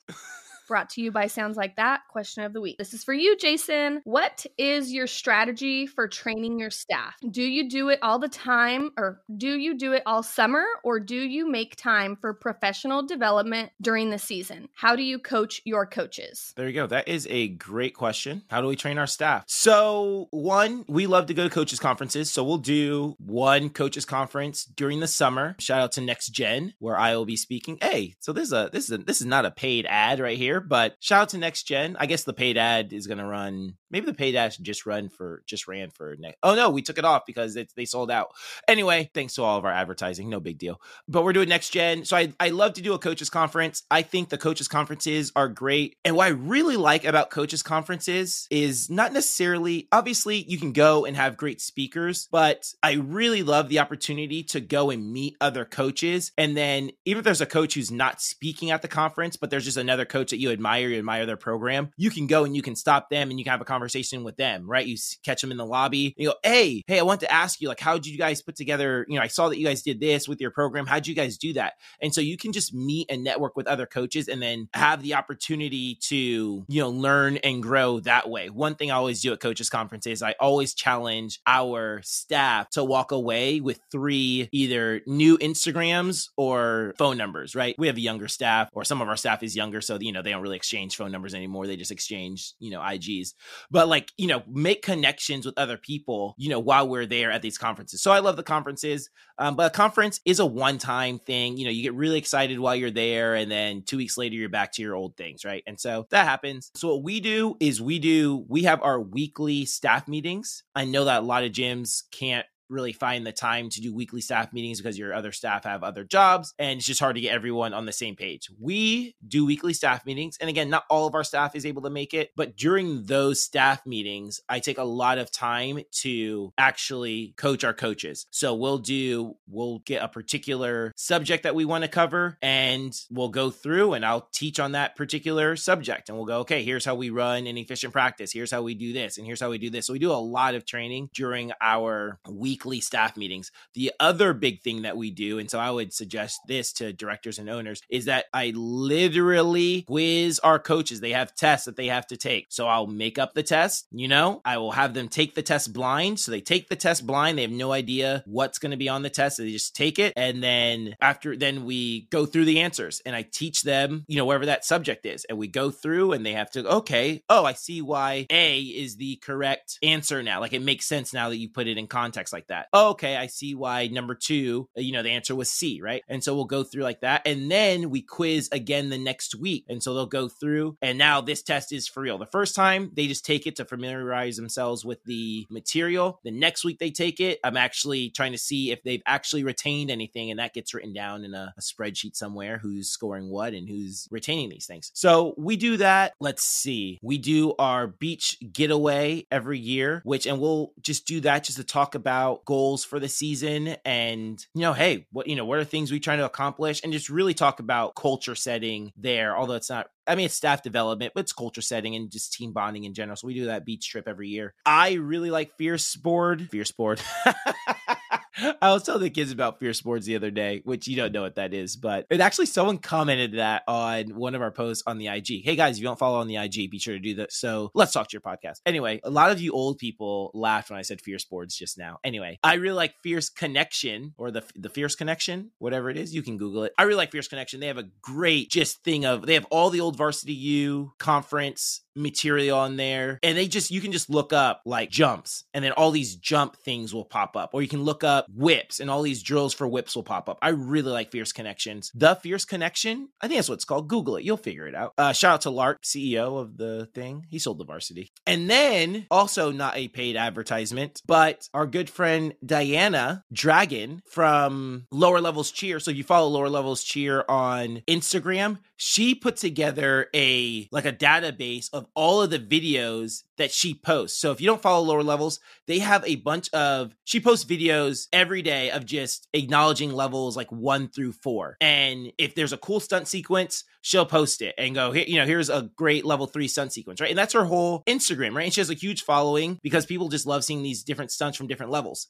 brought to you by Sounds Like That question of the week. This is for you, Jason. What is your strategy for training your staff? Do you do it all the time or do you do it all summer or do you make time for professional development during the season? How do you coach your coaches? There you go. That is a great question. How do we train our staff? So, one, we love to go to coaches conferences. So, we'll do one coaches conference during the summer. Shout out to Next Gen where I will be speaking. Hey, so this is a this is a, this is not a paid ad right here, but shout out to next gen. I guess the paid ad is going to run. Maybe the paid ad just run for just ran for next. Oh no, we took it off because it's they sold out. Anyway, thanks to all of our advertising, no big deal. But we're doing next gen. So I I love to do a coaches conference. I think the coaches conferences are great. And what I really like about coaches conferences is not necessarily obviously you can go and have great speakers, but I really love the opportunity to go and meet other coaches. And then even if there's a coach who's not speaking at the conference, but there's just another coach that you admire, you admire their program, you can go and you can stop them and you can have a conversation with them, right? You catch them in the lobby. you go, hey, hey, I want to ask you, like, how did you guys put together? You know, I saw that you guys did this with your program. How'd you guys do that? And so you can just meet and network with other coaches and then have the opportunity to, you know, learn and grow that way. One thing I always do at coaches conferences, I always challenge our staff to walk away with three either new Instagrams or phone numbers, right? We have a younger staff or some of our staff is younger. So, you know, they don't really exchange phone numbers anymore. They just exchange, you know, IGs. But like, you know, make connections with other people, you know, while we're there at these conferences. So I love the conferences. Um, but a conference is a one time thing. You know, you get really excited while you're there. And then two weeks later, you're back to your old things, right? And so that happens. So what we do is we do, we have our weekly staff meetings. I know that a lot of gyms can't really find the time to do weekly staff meetings because your other staff have other jobs and it's just hard to get everyone on the same page. We do weekly staff meetings. And again, not all of our staff is able to make it, but during those staff meetings, I take a lot of time to actually coach our coaches. So we'll do, we'll get a particular subject that we want to cover and we'll go through and I'll teach on that particular subject. And we'll go, okay, here's how we run an efficient practice. Here's how we do this. And here's how we do this. So we do a lot of training during our week weekly staff meetings. The other big thing that we do, and so I would suggest this to directors and owners, is that I literally quiz our coaches. They have tests that they have to take. So I'll make up the test, you know, I will have them take the test blind. So they take the test blind. They have no idea what's going to be on the test. So they just take it. And then after, then we go through the answers and I teach them, you know, wherever that subject is. And we go through and they have to, okay, oh, I see why A is the correct answer now. Like it makes sense now that you put it in context like that. Oh, okay, I see why number two, uh, you know, the answer was C, right? And so we'll go through like that. And then we quiz again the next week. And so they'll go through, and now this test is for real. The first time they just take it to familiarize themselves with the material. The next week they take it. I'm actually trying to see if they've actually retained anything, and that gets written down in a, a spreadsheet somewhere who's scoring what and who's retaining these things. So we do that. Let's see. We do our beach getaway every year, which, and we'll just do that just to talk about goals for the season and you know hey what you know what are things we trying to accomplish and just really talk about culture setting there although it's not I mean, it's staff development, but it's culture setting and just team bonding in general. So we do that beach trip every year. I really like Fierce Board. Fierce Board. [laughs] [laughs] I was telling the kids about Fierce sports the other day, which you don't know what that is, but it actually someone commented that on one of our posts on the IG. Hey guys, if you don't follow on the IG, be sure to do that. So Let's Talk Cheer podcast. Anyway, a lot of you old people laughed when I said Fierce Boards just now. Anyway, I really like Fierce Connection or the the Fierce Connection, whatever it is. You can Google it. I really like Fierce Connection. They have a great just thing of they have all the old varsity U conference material on there. And they just you can just look up like jumps and then all these jump things will pop up. Or you can look up whips and all these drills for whips will pop up. I really like fierce connections. The fierce connection i think that's what it's called. Google it. You'll figure it out. Uh shout out to lark ceo of the thing. He sold the varsity. And then also not a paid advertisement but our good friend diana dragon from lower levels cheer. So if you follow lower levels cheer on instagram she put together a like a database of all of the videos that she posts. So if you don't follow lower levels, they have a bunch of she posts videos every day of just acknowledging levels like 1 through 4. And if there's a cool stunt sequence, she'll post it and go, you know, here's a great level 3 stunt sequence, right? And that's her whole Instagram, right? And she has a huge following because people just love seeing these different stunts from different levels.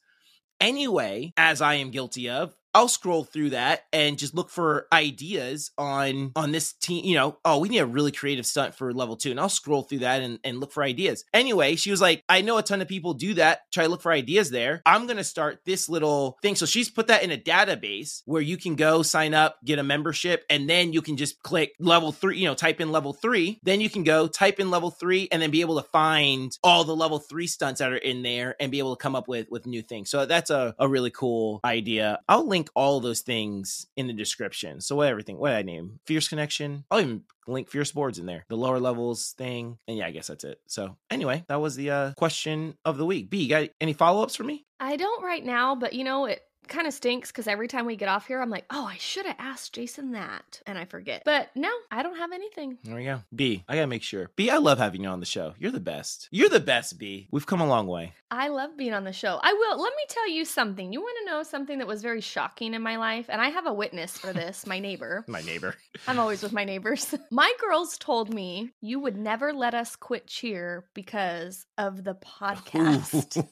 Anyway, as I am guilty of, I'll scroll through that and just look for ideas on on this team. You know, oh, we need a really creative stunt for level two, and I'll scroll through that and, and look for ideas. Anyway, she was like, I know a ton of people do that. Try to look for ideas there. I'm gonna start this little thing. So she's put that in a database where you can go sign up, get a membership, and then you can just click level three. You know, type in level three. Then you can go type in level three, and then be able to find all the level three stunts that are in there, and be able to come up with with new things. So that's a a really cool idea. I'll link link all those things in the description. So what everything, what I name, Fierce Connection. I'll even link Fierce Boards in there, the lower levels thing, and yeah, I guess that's it. So anyway, that was the uh, question of the week. B, you got any follow ups for me? I don't right now, but you know, it kind of stinks because every time we get off here, I'm like, oh, I should have asked Jason that. And I forget. But no, I don't have anything. There we go. B, I gotta make sure. B, I love having you on the show. You're the best. You're the best, B. We've come a long way. I love being on the show. I will. Let me tell you something. You want to know something that was very shocking in my life? And I have a witness for this, my neighbor. [laughs] My neighbor. I'm always [laughs] with my neighbors. [laughs] my girls told me you would never let us quit cheer because of the podcast.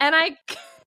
and I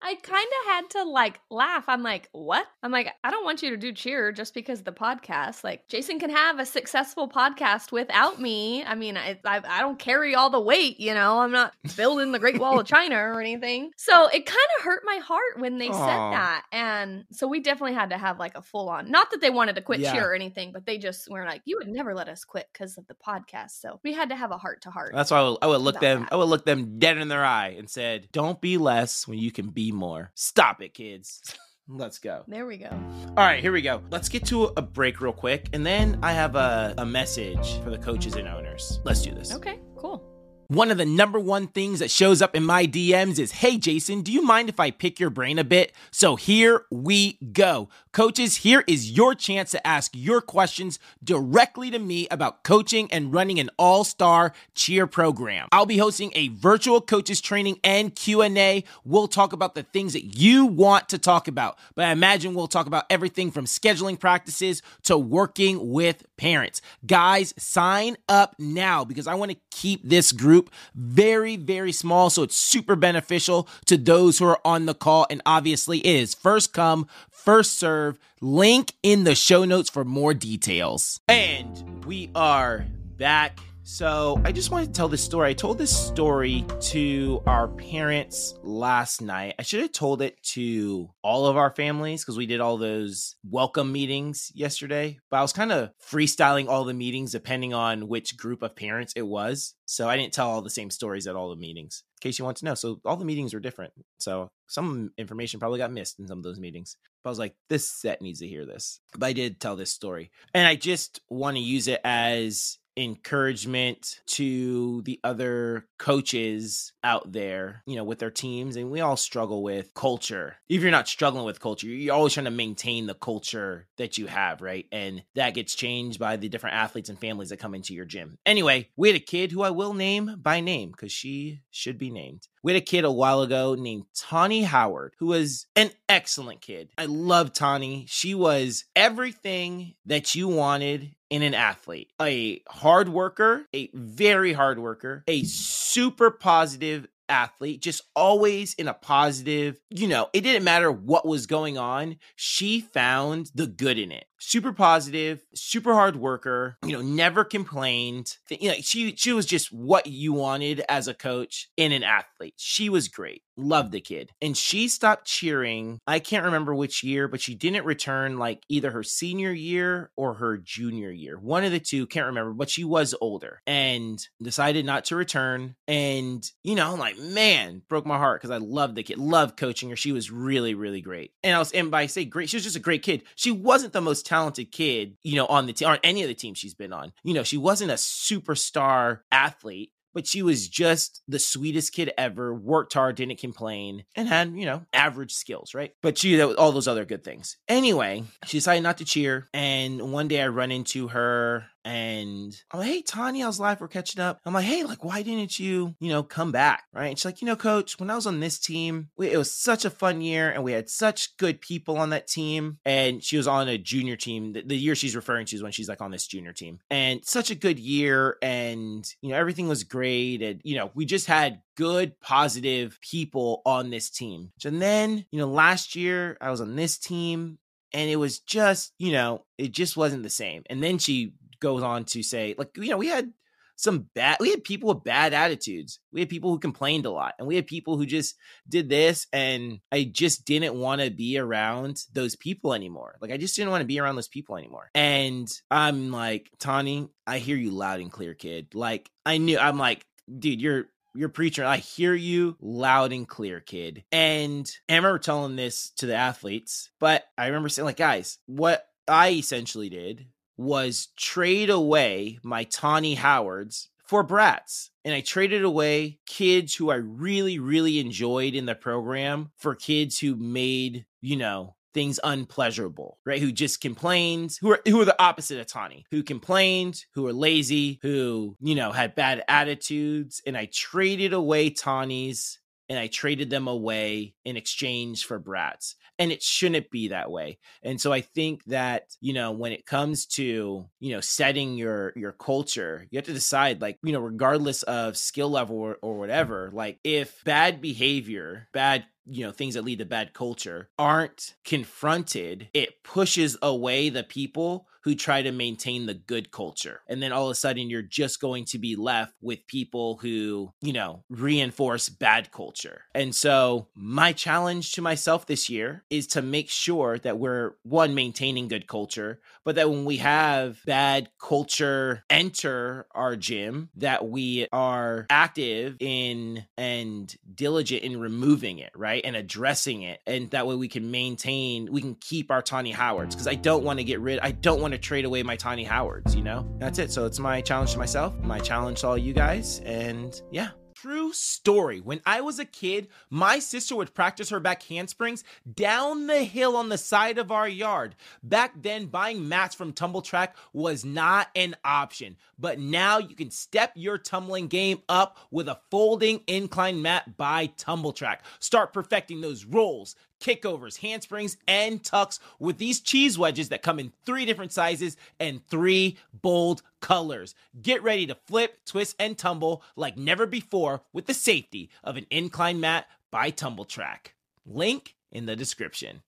I kind of had to like laugh. I'm like, what? I'm like, I don't want you to do cheer just because the podcast. Like, Jason can have a successful podcast without me. I mean, I, I, I don't carry all the weight, you know, I'm not [laughs] building the Great Wall of China or anything. So it kind of hurt my heart when they Aw. said that. And so we definitely had to have like a full on, not that they wanted to quit Yeah. cheer or anything, but they just were like, you would never let us quit because of the podcast. So we had to have a heart to heart. That's why I would, I would look them. that. I would look them dead in their eye and said, "Don't be less when you can be more. Stop it, kids. [laughs] Let's go." There we go. All right, here we go. Let's get to a break real quick, and then I have a, a message for the coaches and owners. Let's do this. Okay, cool. One of the number one things that shows up in my DMs is Hey, Jason, do you mind if I pick your brain a bit? So here we go. Coaches, here is your chance to ask your questions directly to me about coaching and running an all-star cheer program. I'll be hosting a virtual coaches training and Q&A. We'll talk about the things that you want to talk about, but I imagine we'll talk about everything from scheduling practices to working with parents. Guys, sign up now because I want to keep this group very, very small. So it's super beneficial to those who are on the call. And obviously, it is first come, first serve. Link in the show notes for more details. And we are back. So I just wanted to tell this story. I told this story to our parents last night. I should have told it to all of our families because we did all those welcome meetings yesterday. But I was kind of freestyling all the meetings depending on which group of parents it was. So I didn't tell all the same stories at all the meetings. In case you want to know. So all the meetings were different. So some information probably got missed in some of those meetings. But I was like, this set needs to hear this. But I did tell this story. And I just want to use it as encouragement to the other coaches out there, you know, with their teams. And we all struggle with culture. If you're not struggling with culture, you're always trying to maintain the culture that you have, right? And that gets changed by the different athletes and families that come into your gym. Anyway, we had a kid who I will name by name because she should be named. We had a kid a while ago named Tawny Howard, who was an excellent kid. I love Tawny. She was everything that you wanted in an athlete a hard worker, a very hard worker, a super positive athlete, just always in a positive, you know, it didn't matter what was going on. She found the good in it. Super positive, super hard worker, you know, never complained. You know, she she was just what you wanted as a coach in an athlete. She was great. Loved the kid. And she stopped cheering. I can't remember which year, but she didn't return like either her senior year or her junior year. One of the two, can't remember, but she was older and decided not to return. And, you know, I'm like, man, broke my heart because I loved the kid, loved coaching her. She was really, really great. And I was, and by say great, she was just a great kid. She wasn't the most talented kid, you know, on the team, on any of the teams she's been on. You know, she wasn't a superstar athlete but she was just the sweetest kid ever, worked hard, didn't complain, and had, you know, average skills, right? But she all those other good things. Anyway, she decided not to cheer. And one day I run into her and I'm like, hey, Tanya, I was live. We're catching up. I'm like, hey, like, why didn't you, you know, come back? Right. And she's like, you know, coach, when I was on this team, it was such a fun year and we had such good people on that team. And she was on a junior team. The, the year she's referring to is when she's like on this junior team and such a good year. And, you know, everything was great. And, you know, we just had good, positive people on this team. And then, you know, last year I was on this team and it was just, you know, it just wasn't the same. And then she goes on to say, like, you know, we had some bad, we had people with bad attitudes. We had people who complained a lot, and we had people who just did this. And I just didn't want to be around those people anymore. Like, I just didn't want to be around those people anymore. And I'm like, Tawny, I hear you loud and clear, kid. Like, I knew, I'm like, dude, you're, you're preaching. I hear you loud and clear, kid. And I remember telling this to the athletes, but I remember saying, like, guys, what I essentially did was trade away my Tawny Howards for brats. And I traded away kids who I really, really enjoyed in the program for kids who made, you know, things unpleasurable, right? Who just complained, who are who are the opposite of Tawny, who complained, who are lazy, who, you know, had bad attitudes. And I traded away Tawny's and I traded them away in exchange for brats. And it shouldn't be that way. And so I think that, you know, when it comes to, you know, setting your your culture, you have to decide like, you know, regardless of skill level or, or whatever, like if bad behavior, bad you know things that lead to bad culture aren't confronted it pushes away the people who try to maintain the good culture. And then all of a sudden, you're just going to be left with people who, you know, reinforce bad culture. And so, my challenge to myself this year is to make sure that we're one, maintaining good culture, but that when we have bad culture enter our gym, that we are active in and diligent in removing it, right? And addressing it. And that way we can maintain, we can keep our Tawny Howards. Cause I don't want to get rid, I don't want to trade away my Tawny Howards, you know? That's it. So it's my challenge to myself, my challenge to all you guys. And yeah, True story. When I was a kid, my sister would practice her back handsprings down the hill on the side of our yard. Back then, buying mats from Tumbl Trak was not an option. But now you can step your tumbling game up with a folding incline mat by Tumbl Trak. Start perfecting those rolls, kickovers, handsprings, and tucks with these cheese wedges that come in three different sizes and three bold colors. Get ready to flip, twist, and tumble like never before with the safety of an incline mat by Tumbl Trak. Link in the description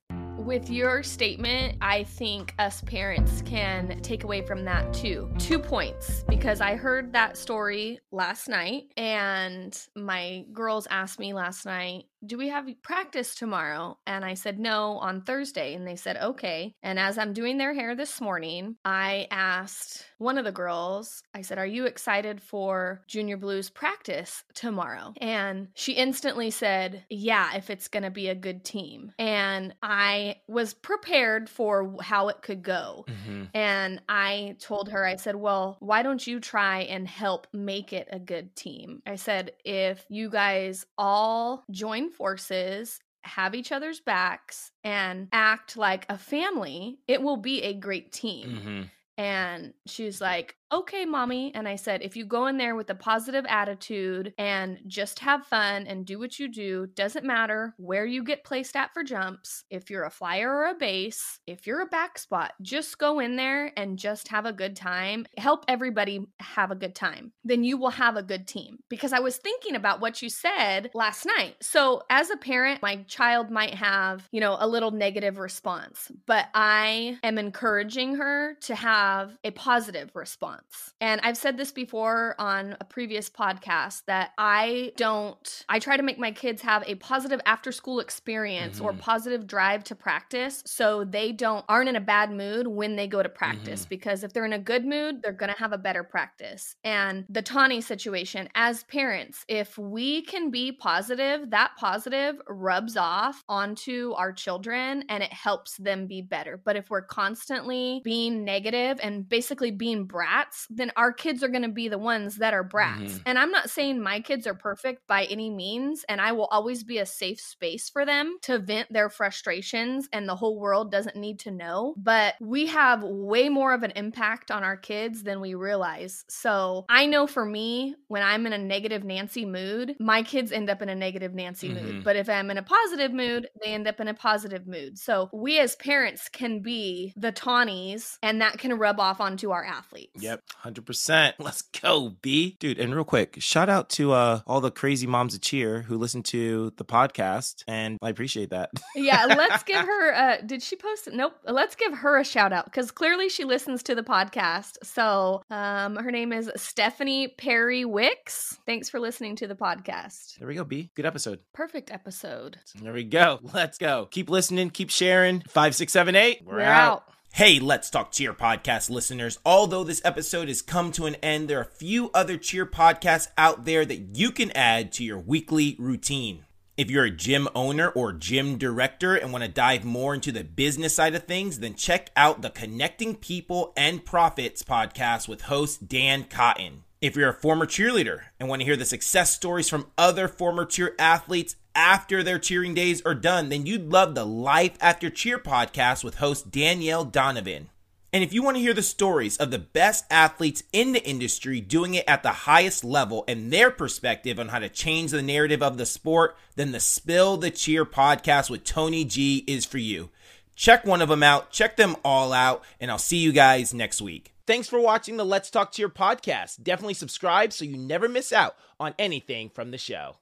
with your statement, I think us parents can take away from that too. Two points because I heard that story last night, and my girls asked me last night, do we have practice tomorrow? And I said, no, on Thursday. And they said, okay. And as I'm doing their hair this morning, I asked one of the girls, I said, are you excited for Junior Blues practice tomorrow? And she instantly said, yeah, if it's going to be a good team. And I was prepared for how it could go. Mm-hmm. And I told her, I said, well, why don't you try and help make it a good team? I said, if you guys all join forces have each other's backs and act like a family, it will be a great team. Mm-hmm. And she's like, okay, mommy. And I said, if you go in there with a positive attitude and just have fun and do what you do, doesn't matter where you get placed at for jumps, if you're a flyer or a base, if you're a back spot, just go in there and just have a good time. Help everybody have a good time. Then you will have a good team. Because I was thinking about what you said last night. So as a parent, my child might have, you know, a little negative response, but I am encouraging her to have a positive response months. And I've said this before on a previous podcast that I don't, I try to make my kids have a positive after school experience mm-hmm. or positive drive to practice so they don't, aren't in a bad mood when they go to practice. Mm-hmm. Because if they're in a good mood, they're going to have a better practice. And the Tawny situation, as parents, if we can be positive, that positive rubs off onto our children and it helps them be better. But if we're constantly being negative and basically being brats, brats, then our kids are going to be the ones that are brats. Mm-hmm. And I'm not saying my kids are perfect by any means, and I will always be a safe space for them to vent their frustrations, and the whole world doesn't need to know. But we have way more of an impact on our kids than we realize. So I know for me, when I'm in a negative Nancy mood, my kids end up in a negative Nancy mm-hmm. mood. But if I'm in a positive mood, they end up in a positive mood. So we as parents can be the tawnies, and that can rub off onto our athletes. Yep. Yep, 100%. [laughs] Let's go, B. Dude, and real quick, shout out to uh, all the crazy moms of cheer who listen to the podcast, and I appreciate that. [laughs] yeah, let's give her, uh, did she post it? Nope. Let's give her a shout out because clearly she listens to the podcast. So um, her name is Stephanie Perry Wicks. Thanks for listening to the podcast. There we go, B. Good episode. Perfect episode. There we go. Let's go. Keep listening, keep sharing. Five, six, seven, eight. We're, We're out. out. Hey, Let's Talk Cheer podcast listeners. Although this episode has come to an end, there are a few other cheer podcasts out there that you can add to your weekly routine. If you're a gym owner or gym director and want to dive more into the business side of things, then check out the Connecting People and Profits podcast with host Dan Cotton. If you're a former cheerleader and want to hear the success stories from other former cheer athletes after their cheering days are done, then you'd love the Life After Cheer podcast with host Danielle Donovan. And if you want to hear the stories of the best athletes in the industry doing it at the highest level and their perspective on how to change the narrative of the sport, then the Spill the Cheer podcast with Tony G is for you. Check one of them out, check them all out, and I'll see you guys next week. Thanks for watching the Let's Talk Cheer podcast. Definitely subscribe so you never miss out on anything from the show.